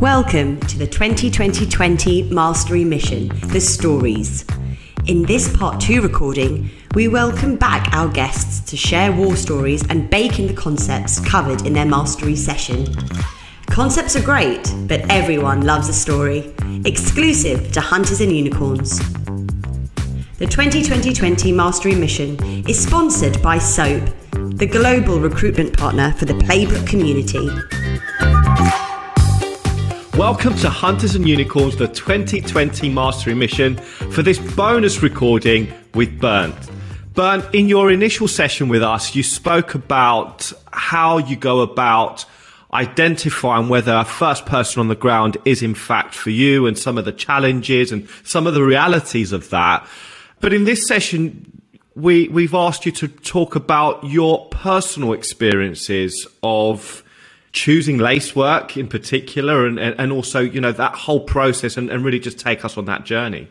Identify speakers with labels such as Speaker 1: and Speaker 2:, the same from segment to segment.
Speaker 1: Welcome to the 2020 Mastery Mission, The Stories. In this part two recording, we welcome back our guests to share war stories and bake in the concepts covered in their mastery session. Concepts are great, but everyone loves a story. Exclusive to Hunters and Unicorns. The 2020 Mastery Mission is sponsored by SOAP, the global recruitment partner for the Playbook community.
Speaker 2: Welcome to Hunters and Unicorns, the 2020 Mastery Mission, for this bonus recording with Bernd. Bernd, in your initial session with us, you spoke about how you go about identifying whether a first person on the ground is in fact for you and some of the challenges and some of the realities of that. But in this session, we, we've asked you to talk about your personal experiences of choosing Lacework in particular and, and also, you know, that whole process and, and really just take us on that journey?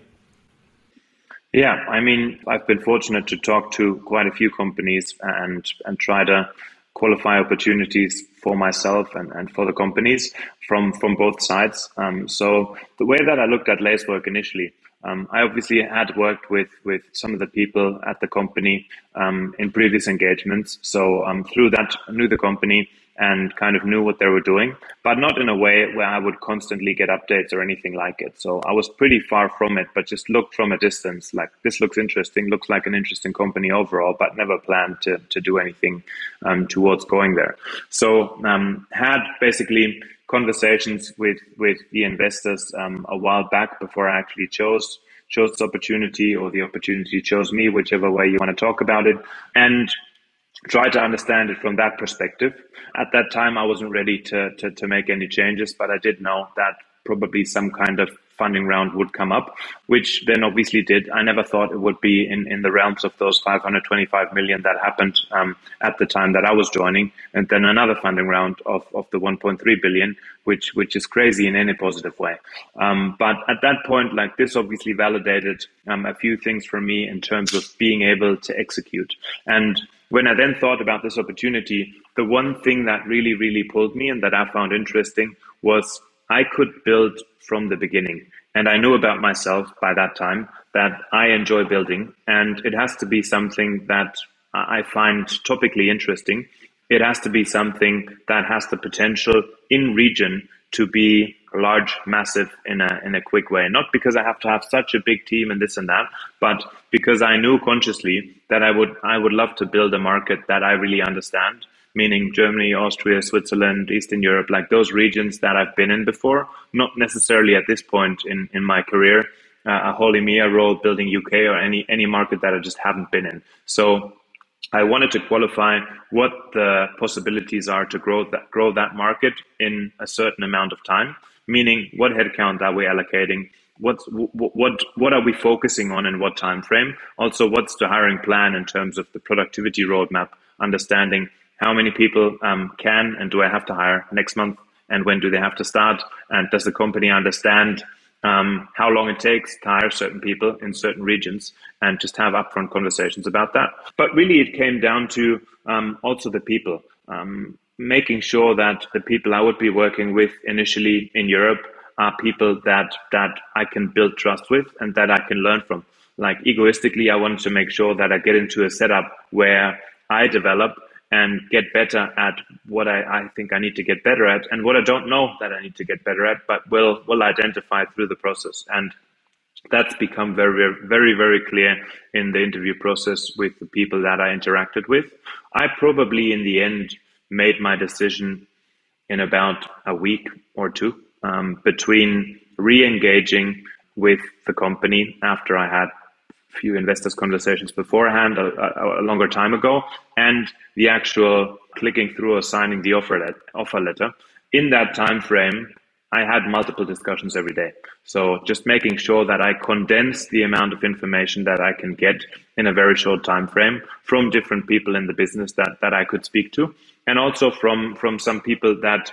Speaker 3: Yeah, I mean, I've been fortunate to talk to quite a few companies and and try to qualify opportunities for myself and, and for the companies from from both sides. Um, so the way that I looked at Lacework initially, um, I obviously had worked with with some of the people at the company um, in previous engagements. So um, through that, I knew the company and kind of knew what they were doing, but not in a way where I would constantly get updates or anything like it. So I was pretty far from it, but just looked from a distance like this looks interesting, looks like an interesting company overall, but never planned to, to do anything um, towards going there. So um, had basically conversations with, with the investors um, a while back before I actually chose chose this opportunity or the opportunity chose me, whichever way you want to talk about it. And try to understand it from that perspective. At that time, I wasn't ready to, to, to make any changes, but I did know that probably some kind of funding round would come up, which then obviously did. I never thought it would be in, in the realms of those 525 million that happened um, at the time that I was joining, and then another funding round of, of the 1.3 billion, which which is crazy in any positive way. Um, but at that point, like this, obviously validated um, a few things for me in terms of being able to execute and when I then thought about this opportunity, the one thing that really, really pulled me and that I found interesting was I could build from the beginning. And I knew about myself by that time that I enjoy building and it has to be something that I find topically interesting. It has to be something that has the potential in region to be large, massive in a in a quick way. Not because I have to have such a big team and this and that, but because I knew consciously that I would I would love to build a market that I really understand, meaning Germany, Austria, Switzerland, Eastern Europe, like those regions that I've been in before, not necessarily at this point in, in my career, uh, a whole EMEA role building UK or any any market that I just haven't been in. So I wanted to qualify what the possibilities are to grow that grow that market in a certain amount of time meaning what headcount are we allocating what's what what are we focusing on in what time frame also what's the hiring plan in terms of the productivity roadmap understanding how many people um, can and do i have to hire next month? And when do they have to start? And does the company understand um, how long it takes to hire certain people in certain regions and just have upfront conversations about that? But really it came down to um, also the people um, making sure that the people I would be working with initially in Europe are people that that I can build trust with and that I can learn from. Like egoistically, I wanted to make sure that I get into a setup where I develop and get better at what I, I think I need to get better at and what I don't know that I need to get better at, but will will identify through the process. And that's become very, very, very clear in the interview process with the people that I interacted with. I probably in the end made my decision in about a week or two um, between re-engaging with the company after I had few investors conversations beforehand a, a, a, longer time ago and the actual clicking through or signing the offer, let, offer letter in that time frame I had multiple discussions every day. So just making sure that I condense the amount of information that I can get in a very short time frame from different people in the business that, that I could speak to and also from from some people that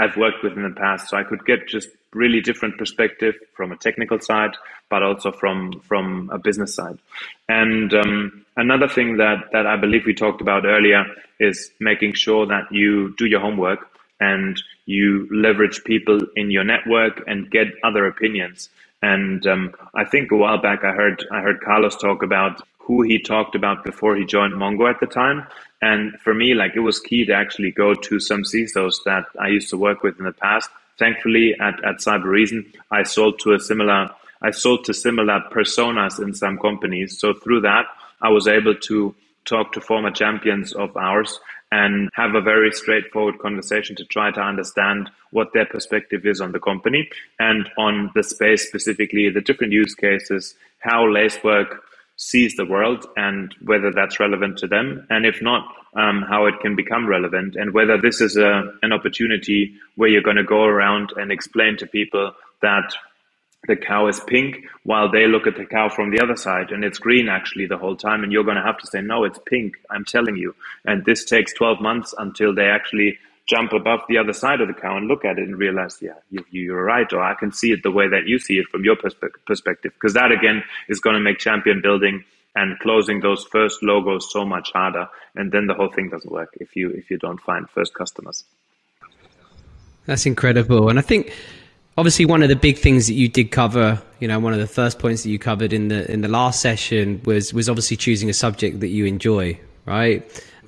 Speaker 3: I've worked with in the past. So I could get just really different perspective from a technical side, but also from from a business side. And um, another thing that that I believe we talked about earlier is making sure that you do your homework and you leverage people in your network and get other opinions. And um, I think a while back I heard I heard Carlos talk about who he talked about before he joined Mongo at the time. And for me, like it was key to actually go to some CISOs that I used to work with in the past. Thankfully, at, at Cybereason, I sold to a similar I sold to similar personas in some companies. So through that, I was able to talk to former champions of ours and have a very straightforward conversation to try to understand what their perspective is on the company and on the space specifically, the different use cases, how Lacework sees the world and whether that's relevant to them. And if not, um, how it can become relevant and whether this is a, an opportunity where you're going to go around and explain to people that the cow is pink while they look at the cow from the other side and it's green actually the whole time and you're going to have to say no it's pink i'm telling you and this takes 12 months until they actually jump above the other side of the cow and look at it and realize yeah you, are right or i can see it the way that you see it from your perspe- perspective. Because that again is going to make champion building and closing those first logos so much harder and then the whole thing doesn't work if you if you don't find first customers.
Speaker 4: That's incredible and i think obviously one of the big things that you did cover you know one of the first points that you covered in the in the last session was was obviously choosing a subject that you enjoy right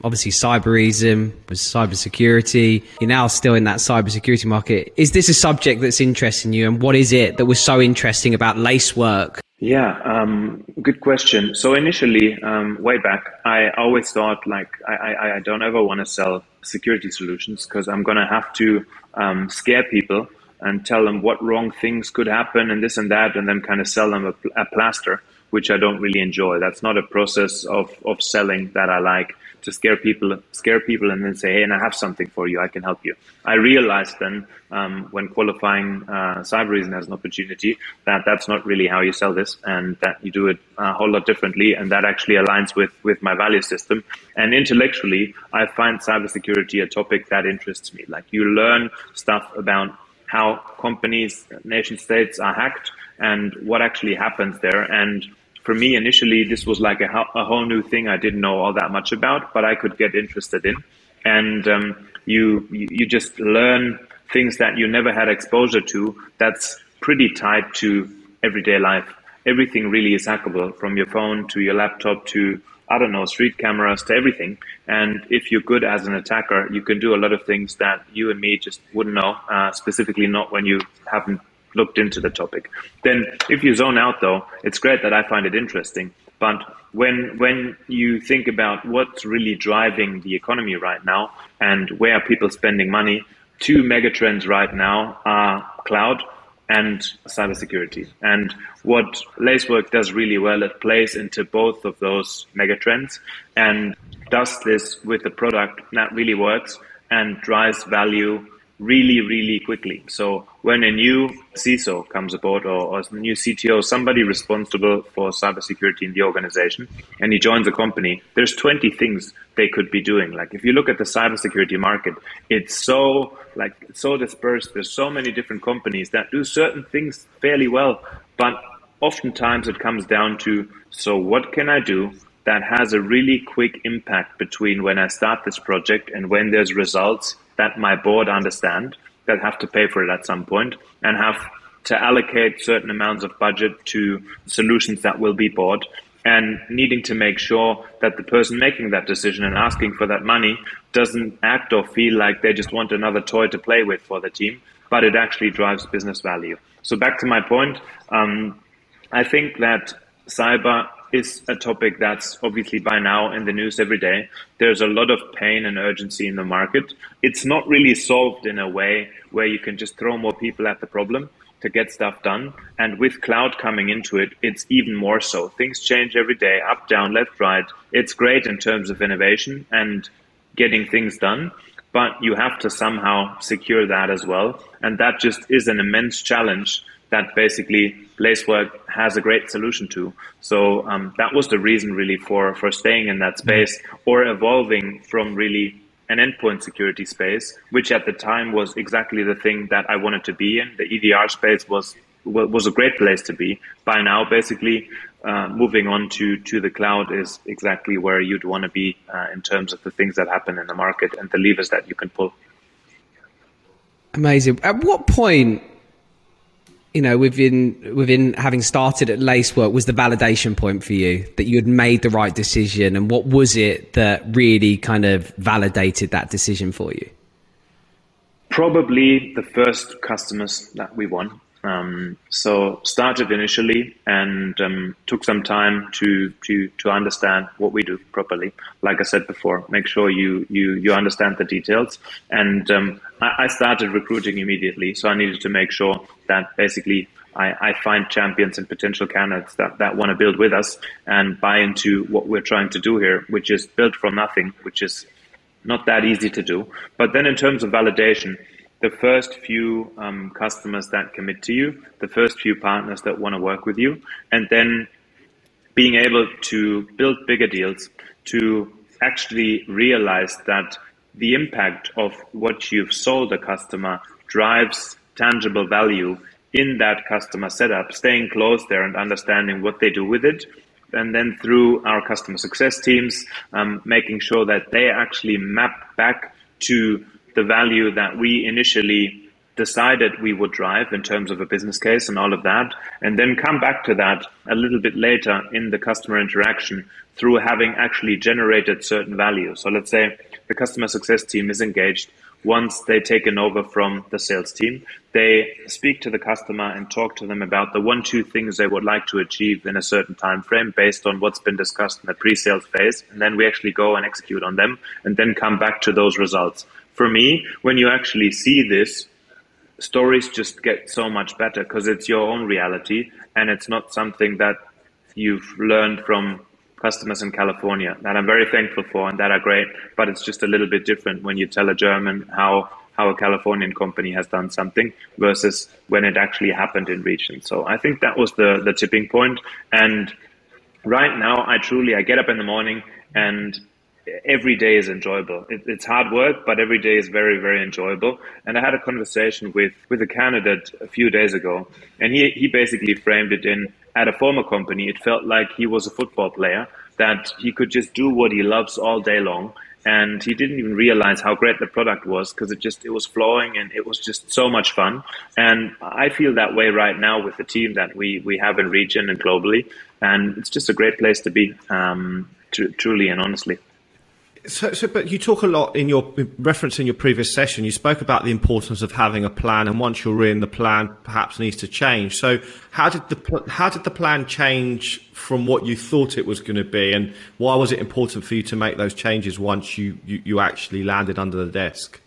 Speaker 4: obviously Cybereason was cybersecurity you're now still in that cybersecurity market is this a subject that's interesting you and what is it that was so interesting about Lacework?
Speaker 3: yeah um, good question so initially um, way back i always thought like i, I, I don't ever want to sell security solutions because i'm going to have to um, scare people and tell them what wrong things could happen and this and that, and then kind of sell them a, a plaster, which I don't really enjoy. That's not a process of, of selling that I like to scare people, scare people, and then say, "Hey, and I have something for you. I can help you." I realized then, um, when qualifying uh, Cybereason as an opportunity, that that's not really how you sell this, and that you do it a whole lot differently, and that actually aligns with with my value system. And intellectually, I find cybersecurity a topic that interests me. Like you learn stuff about how companies, nation states are hacked and what actually happens there. And for me, initially, this was like a, a whole new thing I didn't know all that much about, but I could get interested in. And um, you, you just learn things that you never had exposure to that's pretty tied to everyday life. Everything really is hackable from your phone to your laptop to I don't know, street cameras to everything. And if you're good as an attacker, you can do a lot of things that you and me just wouldn't know, uh, specifically not when you haven't looked into the topic. Then if you zone out though, it's great that I find it interesting. But when when you think about what's really driving the economy right now and where are people spending money, two megatrends right now are cloud and cybersecurity. And what Lacework does really well, it plays into both of those megatrends and does this with a product that really works and drives value really, really quickly. So when a new CISO comes aboard or, or a new CTO, somebody responsible for cybersecurity in the organization, and he joins a company, there's 20 things they could be doing. Like if you look at the cybersecurity market, it's so like so dispersed. There's so many different companies that do certain things fairly well, but oftentimes it comes down to so what can I do that has a really quick impact between when I start this project and when there's results that my board understand that have to pay for it at some point and have to allocate certain amounts of budget to solutions that will be bought and needing to make sure that the person making that decision and asking for that money doesn't act or feel like they just want another toy to play with for the team, but it actually drives business value. So back to my point, um, I think that cyber is a topic that's obviously by now in the news every day. There's a lot of pain and urgency in the market. It's not really solved in a way where you can just throw more people at the problem to get stuff done. And with cloud coming into it, it's even more so. Things change every day, up, down, left, right. It's great in terms of innovation and getting things done, but you have to somehow secure that as well. And that just is an immense challenge that basically Lacework has a great solution to. So um, that was the reason really for for staying in that space or evolving from really an endpoint security space, which at the time was exactly the thing that I wanted to be in. The EDR space was was a great place to be. By now, basically, uh, moving on to to the cloud is exactly where you'd want to be uh, in terms of the things that happen in the market and the levers that you can pull.
Speaker 4: Amazing. At what point, you know, within within having started at Lacework, was the validation point for you that you had made the right decision, and what was it that really kind of validated that decision for you?
Speaker 3: Probably the first customers that we won. Um, so started initially and um, took some time to, to to understand what we do properly. Like I said before, make sure you you you understand the details. And um, I, I, started recruiting immediately, so I needed to make sure that basically I, I find champions and potential candidates that, that want to build with us and buy into what we're trying to do here, which is build from nothing, which is not that easy to do. But then in terms of validation the first few um, customers that commit to you, the first few partners that want to work with you, and then being able to build bigger deals, to actually realize that the impact of what you've sold a customer drives tangible value in that customer setup, staying close there and understanding what they do with it. And then through our customer success teams, um, making sure that they actually map back to the value that we initially decided we would drive in terms of a business case and all of that, and then come back to that a little bit later in the customer interaction through having actually generated certain value. So let's say the customer success team is engaged. Once they taken over from the sales team, they speak to the customer and talk to them about the one, two things they would like to achieve in a certain time frame based on what's been discussed in the pre-sales phase. And then we actually go and execute on them and then come back to those results for me, when you actually see this, stories just get so much better because it's your own reality and it's not something that you've learned from customers in California that I'm very thankful for and that are great. But it's just a little bit different when you tell a German how how a Californian company has done something versus when it actually happened in region. So I think that was the the tipping point. And right now, I truly I get up in the morning and every day is enjoyable. It, it's hard work, but every day is very, very enjoyable. And I had a conversation with, with a candidate a few days ago, and he, he basically framed it in at a former company, it felt like he was a football player, that he could just do what he loves all day long. And he didn't even realize how great the product was because it just it was flowing and it was just so much fun. And I feel that way right now with the team that we we have in region and globally, and it's just a great place to be, um, to, truly and honestly.
Speaker 2: So, so, but you talk a lot in your reference in your previous session. You spoke about the importance of having a plan, and once you're in, the plan perhaps needs to change. So, how did the how did the plan change from what you thought it was going to be, and why was it important for you to make those changes once you you, you actually landed under the desk?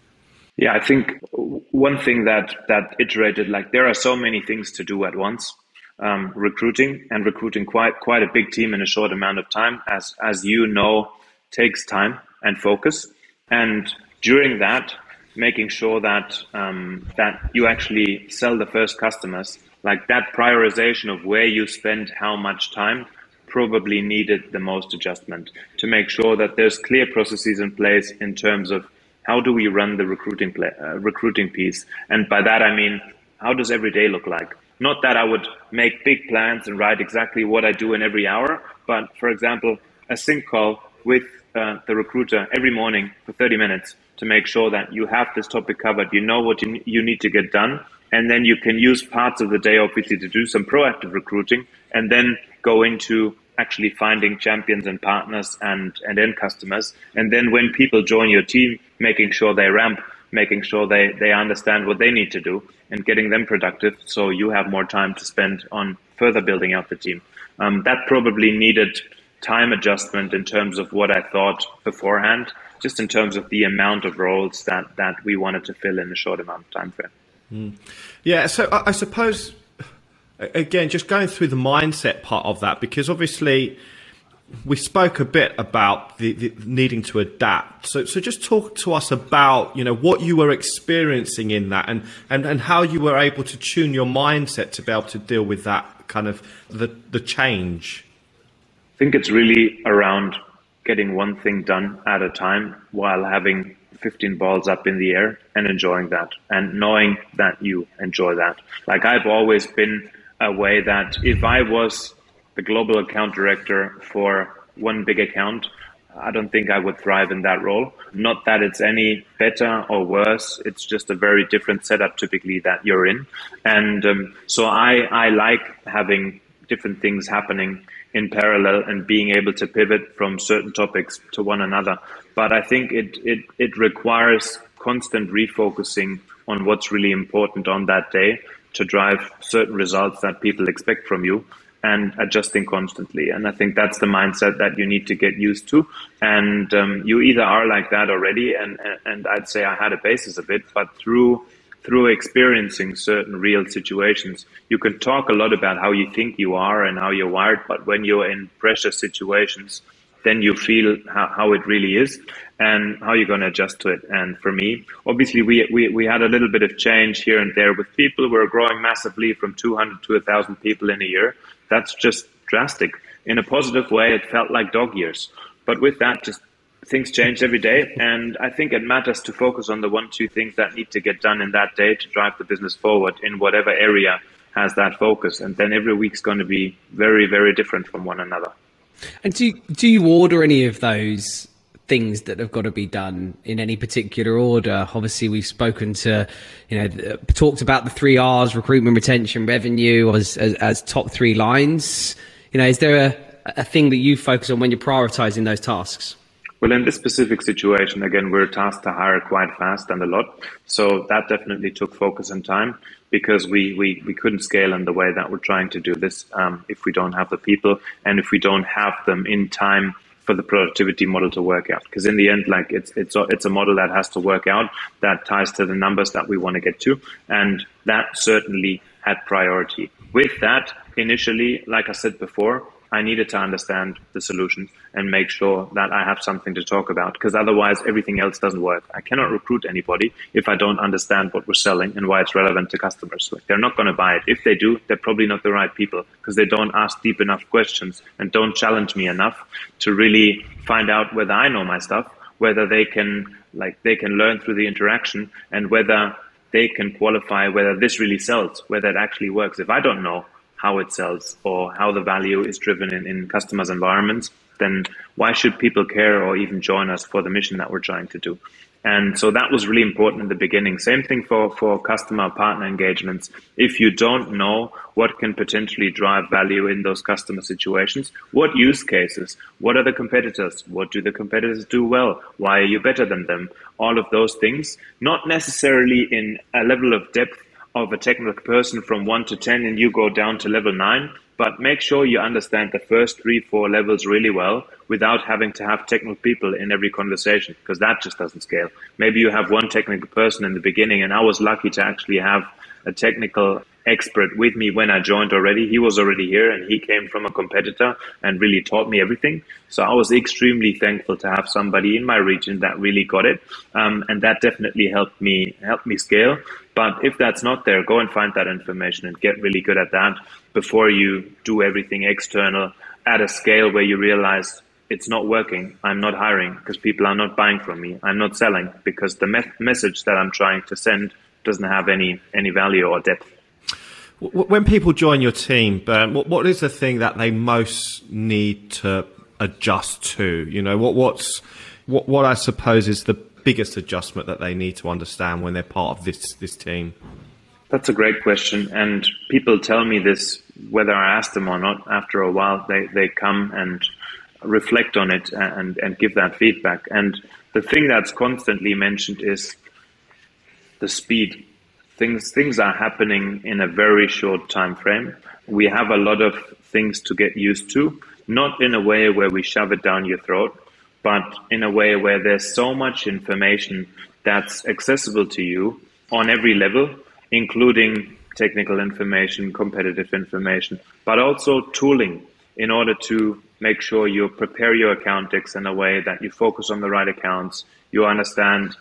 Speaker 3: Yeah, I think one thing that that iterated like there are so many things to do at once. Um, recruiting and recruiting quite quite a big team in a short amount of time, as as you know takes time and focus. And during that, making sure that um, that you actually sell the first customers, like that prioritization of where you spend how much time, probably needed the most adjustment to make sure that there's clear processes in place in terms of how do we run the recruiting play, uh, recruiting piece, and by that I mean how does every day look like. Not that I would make big plans and write exactly what I do in every hour, but for example, a sync call with uh, the recruiter every morning for 30 minutes to make sure that you have this topic covered, you know what you, you need to get done, and then you can use parts of the day obviously to do some proactive recruiting and then go into actually finding champions and partners and, and end customers. And then when people join your team, making sure they ramp, making sure they, they understand what they need to do and getting them productive so you have more time to spend on further building out the team. Um, that probably needed time adjustment in terms of what I thought beforehand, just in terms of the amount of roles that, that we wanted to fill in a short amount of time frame.
Speaker 2: Mm. Yeah, so I, I suppose again, just going through the mindset part of that, because obviously we spoke a bit about the, the, needing to adapt. So, so just talk to us about you know what you were experiencing in that, and, and, and how you were able to tune your mindset to be able to deal with that kind of the the change.
Speaker 3: I think it's really around getting one thing done at a time while having 15 balls up in the air and enjoying that and knowing that you enjoy that. Like I've always been a way that if I was the global account director for one big account, I don't think I would thrive in that role. Not that it's any better or worse. It's just a very different setup typically that you're in. And um, so I, I like having different things happening in parallel and being able to pivot from certain topics to one another. But I think it, it, it requires constant refocusing on what's really important on that day to drive certain results that people expect from you and adjusting constantly. And I think that's the mindset that you need to get used to. And um, you either are like that already, and and I'd say I had a basis of it, but through through experiencing certain real situations, you can talk a lot about how you think you are and how you're wired, but when you're in pressure situations, then you feel how, how it really is and how you're going to adjust to it. And for me, obviously, we, we, we had a little bit of change here and there with people. We're growing massively from 200 to 1,000 people in a year. That's just drastic. In a positive way, it felt like dog years. But with that, just things change every day. And I think it matters to focus on the one, two things that need to get done in that day to drive the business forward in whatever area has that focus. And then every week's going to be very, very different from one another.
Speaker 4: And do do you order any of those things that have got to be done in any particular order? Obviously, we've spoken to, you know, talked about the three R's: recruitment, retention, revenue, as as, as top three lines. You know, is there a, a thing that you focus on when you're prioritizing those tasks?
Speaker 3: Well, in this specific situation, again, we're tasked to hire quite fast and a lot. So that definitely took focus and time because we, we, we couldn't scale in the way that we're trying to do this um, if we don't have the people and if we don't have them in time for the productivity model to work out. Because in the end, like it's it's a, it's a model that has to work out that ties to the numbers that we want to get to, and that certainly had priority. With that, initially, like I said before, I needed to understand the solution and make sure that I have something to talk about because otherwise everything else doesn't work. I cannot recruit anybody if I don't understand what we're selling and why it's relevant to customers. Like they're not going to buy it. If they do, they're probably not the right people because they don't ask deep enough questions and don't challenge me enough to really find out whether I know my stuff, whether they can like they can learn through the interaction and whether they can qualify whether this really sells, whether it actually works. If I don't know, how it sells or how the value is driven in, in customers' environments, then why should people care or even join us for the mission that we're trying to do? And so that was really important in the beginning. Same thing for, for customer partner engagements. If you don't know what can potentially drive value in those customer situations, what use cases, what are the competitors, what do the competitors do well, why are you better than them, all of those things, not necessarily in a level of depth of a technical person from one to 10 and you go down to level nine, but make sure you understand the first three, four levels really well without having to have technical people in every conversation because that just doesn't scale. Maybe you have one technical person in the beginning and I was lucky to actually have a technical expert with me when I joined already. He was already here and he came from a competitor and really taught me everything. So I was extremely thankful to have somebody in my region that really got it. Um, and that definitely helped me, helped me scale. But if that's not there, go and find that information and get really good at that before you do everything external at a scale where you realize it's not working. I'm not hiring because people are not buying from me. I'm not selling because the me- message that I'm trying to send doesn't have any any value or depth.
Speaker 2: When people join your team, what, what is the thing that they most need to adjust to? You know, what what's what what I suppose is the biggest adjustment that they need to understand when they're part of this this team?
Speaker 3: That's a great question, and people tell me this whether I ask them or not. After a while, they they come and reflect on it and and give that feedback. And the thing that's constantly mentioned is the speed things things are happening in a very short time frame. We have a lot of things to get used to, not in a way where we shove it down your throat, but in a way where there's so much information that's accessible to you on every level, including technical information, competitive information, but also tooling in order to make sure you prepare your account decks in a way that you focus on the right accounts, you understand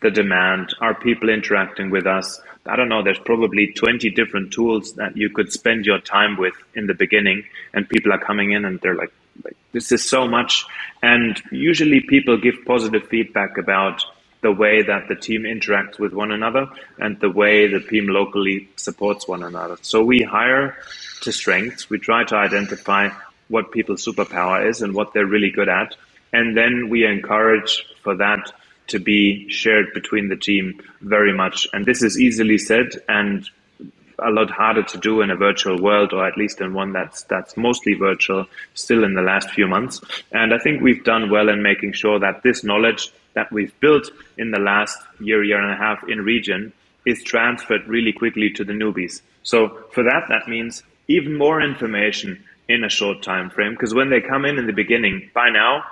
Speaker 3: the demand, are people interacting with us, I don't know, there's probably 20 different tools that you could spend your time with in the beginning. And people are coming in and they're like, like this is so much. And usually people give positive feedback about the way that the team interacts with one another and the way the team locally supports one another. So we hire to strengths. We try to identify what people's superpower is and what they're really good at And then we encourage for that to be shared between the team very much. And this is easily said and a lot harder to do in a virtual world, or at least in one that's that's mostly virtual, still in the last few months. And I think we've done well in making sure that this knowledge that we've built in the last year, year and a half in region is transferred really quickly to the newbies. So for that, that means even more information in a short time frame. Because when they come in in the beginning, by now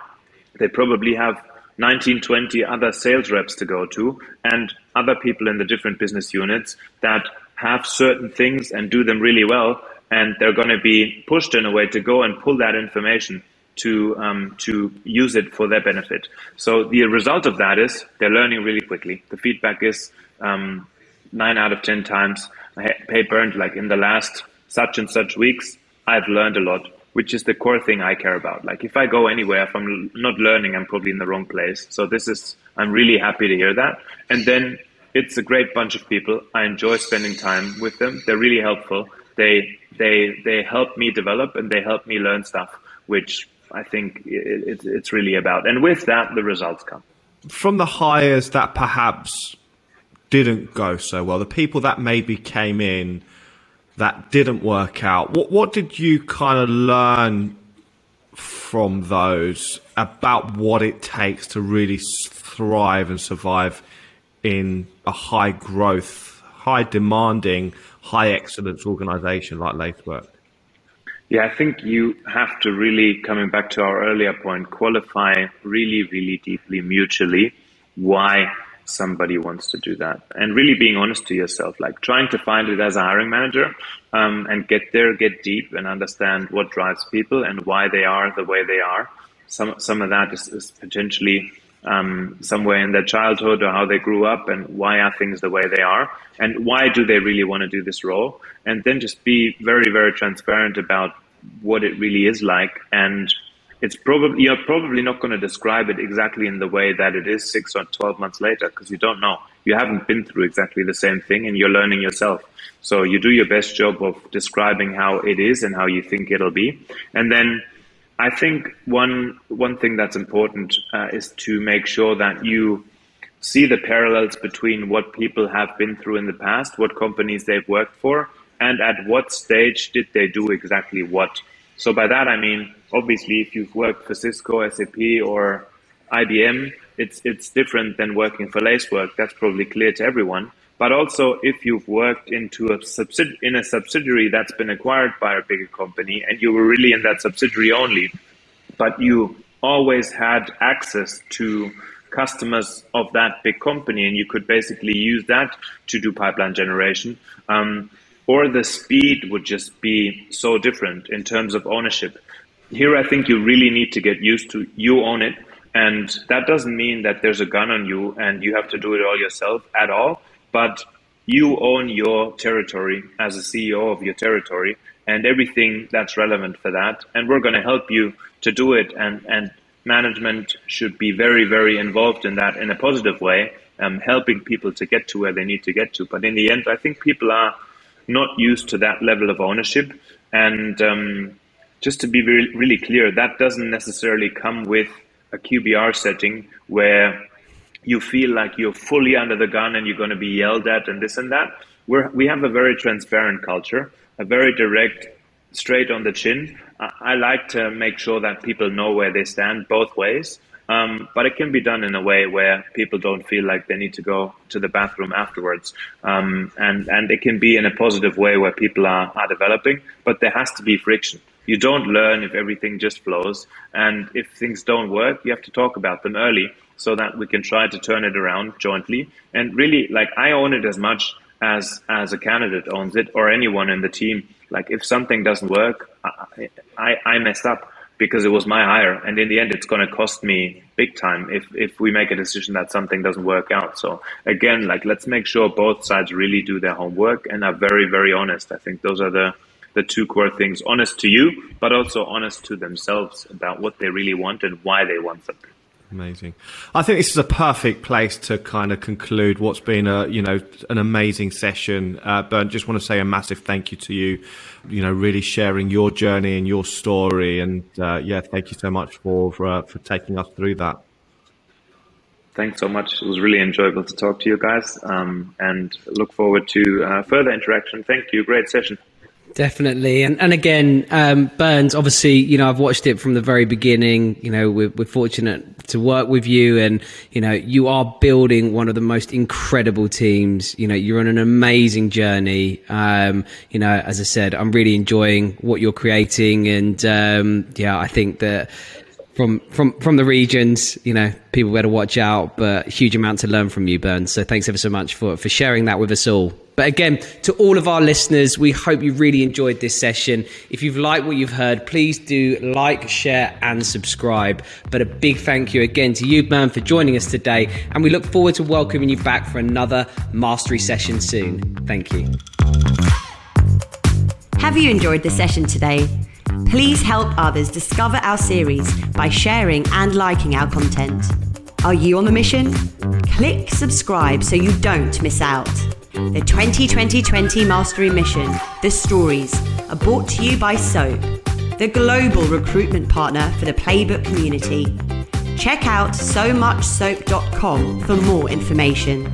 Speaker 3: they probably have 19, 20 other sales reps to go to and other people in the different business units that have certain things and do them really well. And they're going to be pushed in a way to go and pull that information to um, to use it for their benefit. So the result of that is they're learning really quickly. The feedback is um, nine out of ten times. Hey, Bernd, like in the last such and such weeks, I've learned a lot which is the core thing I care about. Like if I go anywhere, if I'm not learning, I'm probably in the wrong place. So this is, I'm really happy to hear that. And then it's a great bunch of people. I enjoy spending time with them. They're really helpful. They, they, they help me develop and they help me learn stuff, which I think it, it, it's really about. And with that, the results come.
Speaker 2: From the hires that perhaps didn't go so well, the people that maybe came in that didn't work out. What what did you kind of learn from those about what it takes to really thrive and survive in a high growth, high demanding, high excellence organization like Lacework?
Speaker 3: Yeah, I think you have to really, coming back to our earlier point, qualify really, really deeply mutually why somebody wants to do that. And really being honest to yourself like trying to find it as a hiring manager um, and get there get deep and understand what drives people and why they are the way they are. Some some of that is, is potentially um, somewhere in their childhood or how they grew up and why are things the way they are and why do they really want to do this role. And then just be very very transparent about what it really is like and it's probably you're probably not going to describe it exactly in the way that it is six or 12 months later because you don't know. You haven't been through exactly the same thing and you're learning yourself. So you do your best job of describing how it is and how you think it'll be. And then i think one one thing that's important uh, is to make sure that you see the parallels between what people have been through in the past what companies they've worked for and at what stage did they do exactly what so by that I mean obviously if you've worked for Cisco, SAP, or IBM, it's it's different than working for Lacework. That's probably clear to everyone. But also, if you've worked into a subsidi- in a subsidiary that's been acquired by a bigger company, and you were really in that subsidiary only, but you always had access to customers of that big company, and you could basically use that to do pipeline generation. Um, or the speed would just be so different in terms of ownership. Here, I think you really need to get used to you own it. And that doesn't mean that there's a gun on you and you have to do it all yourself at all. But you own your territory as a CEO of your territory and everything that's relevant for that. And we're going to help you to do it. And, and management should be very, very involved in that in a positive way, um, helping people to get to where they need to get to. But in the end, I think people are not used to that level of ownership. And um, just to be really, really clear, that doesn't necessarily come with a QBR setting where you feel like you're fully under the gun and you're going to be yelled at and this and that. We're, we have a very transparent culture, a very direct, straight on the chin. I, I like to make sure that people know where they stand both ways. Um, but it can be done in a way where people don't feel like they need to go to the bathroom afterwards. Um, and, and it can be in a positive way where people are, are developing, but there has to be friction. You don't learn if everything just flows. And if things don't work, you have to talk about them early so that we can try to turn it around jointly. And really, like, I own it as much as, as a candidate owns it or anyone in the team. Like, if something doesn't work, I, I, I messed up because it was my hire. And in the end, it's going to cost me big time if, if we make a decision that something doesn't work out. So again, like let's make sure both sides really do their homework and are very, very honest. I think those are the, the two core things. Honest to you, but also honest to themselves about what they really want and why they want something.
Speaker 2: Amazing. I think this is a perfect place to kind of conclude what's been a you know an amazing session. Uh, Bernd, just want to say a massive thank you to you. You know, really sharing your journey and your story, and uh, yeah, thank you so much for for, uh, for taking us through that.
Speaker 3: Thanks so much. It was really enjoyable to talk to you guys, um, and look forward to uh, further interaction. Thank you. Great session.
Speaker 4: Definitely, and and again, um, Bernd. Obviously, you know I've watched it from the very beginning. You know we're, we're fortunate to work with you, and you know you are building one of the most incredible teams. You know you're on an amazing journey. Um, you know, as I said, I'm really enjoying what you're creating, and um, yeah, I think that from from from the regions, you know, people better watch out. But huge amount to learn from you, Bernd. So thanks ever so much for for sharing that with us all. But again, to all of our listeners, we hope you really enjoyed this session. If you've liked what you've heard, please do like, share, and subscribe. But a big thank you again to you, man, for joining us today. And we look forward to welcoming you back for another mastery session soon. Thank you.
Speaker 1: Have you enjoyed the session today? Please help others discover our series by sharing and liking our content. Are you on the mission? Click subscribe so you don't miss out. The 2020 Mastery Mission, The Stories, are brought to you by SOAP, the global recruitment partner for the Playbook community. Check out so muchsoap.com for more information.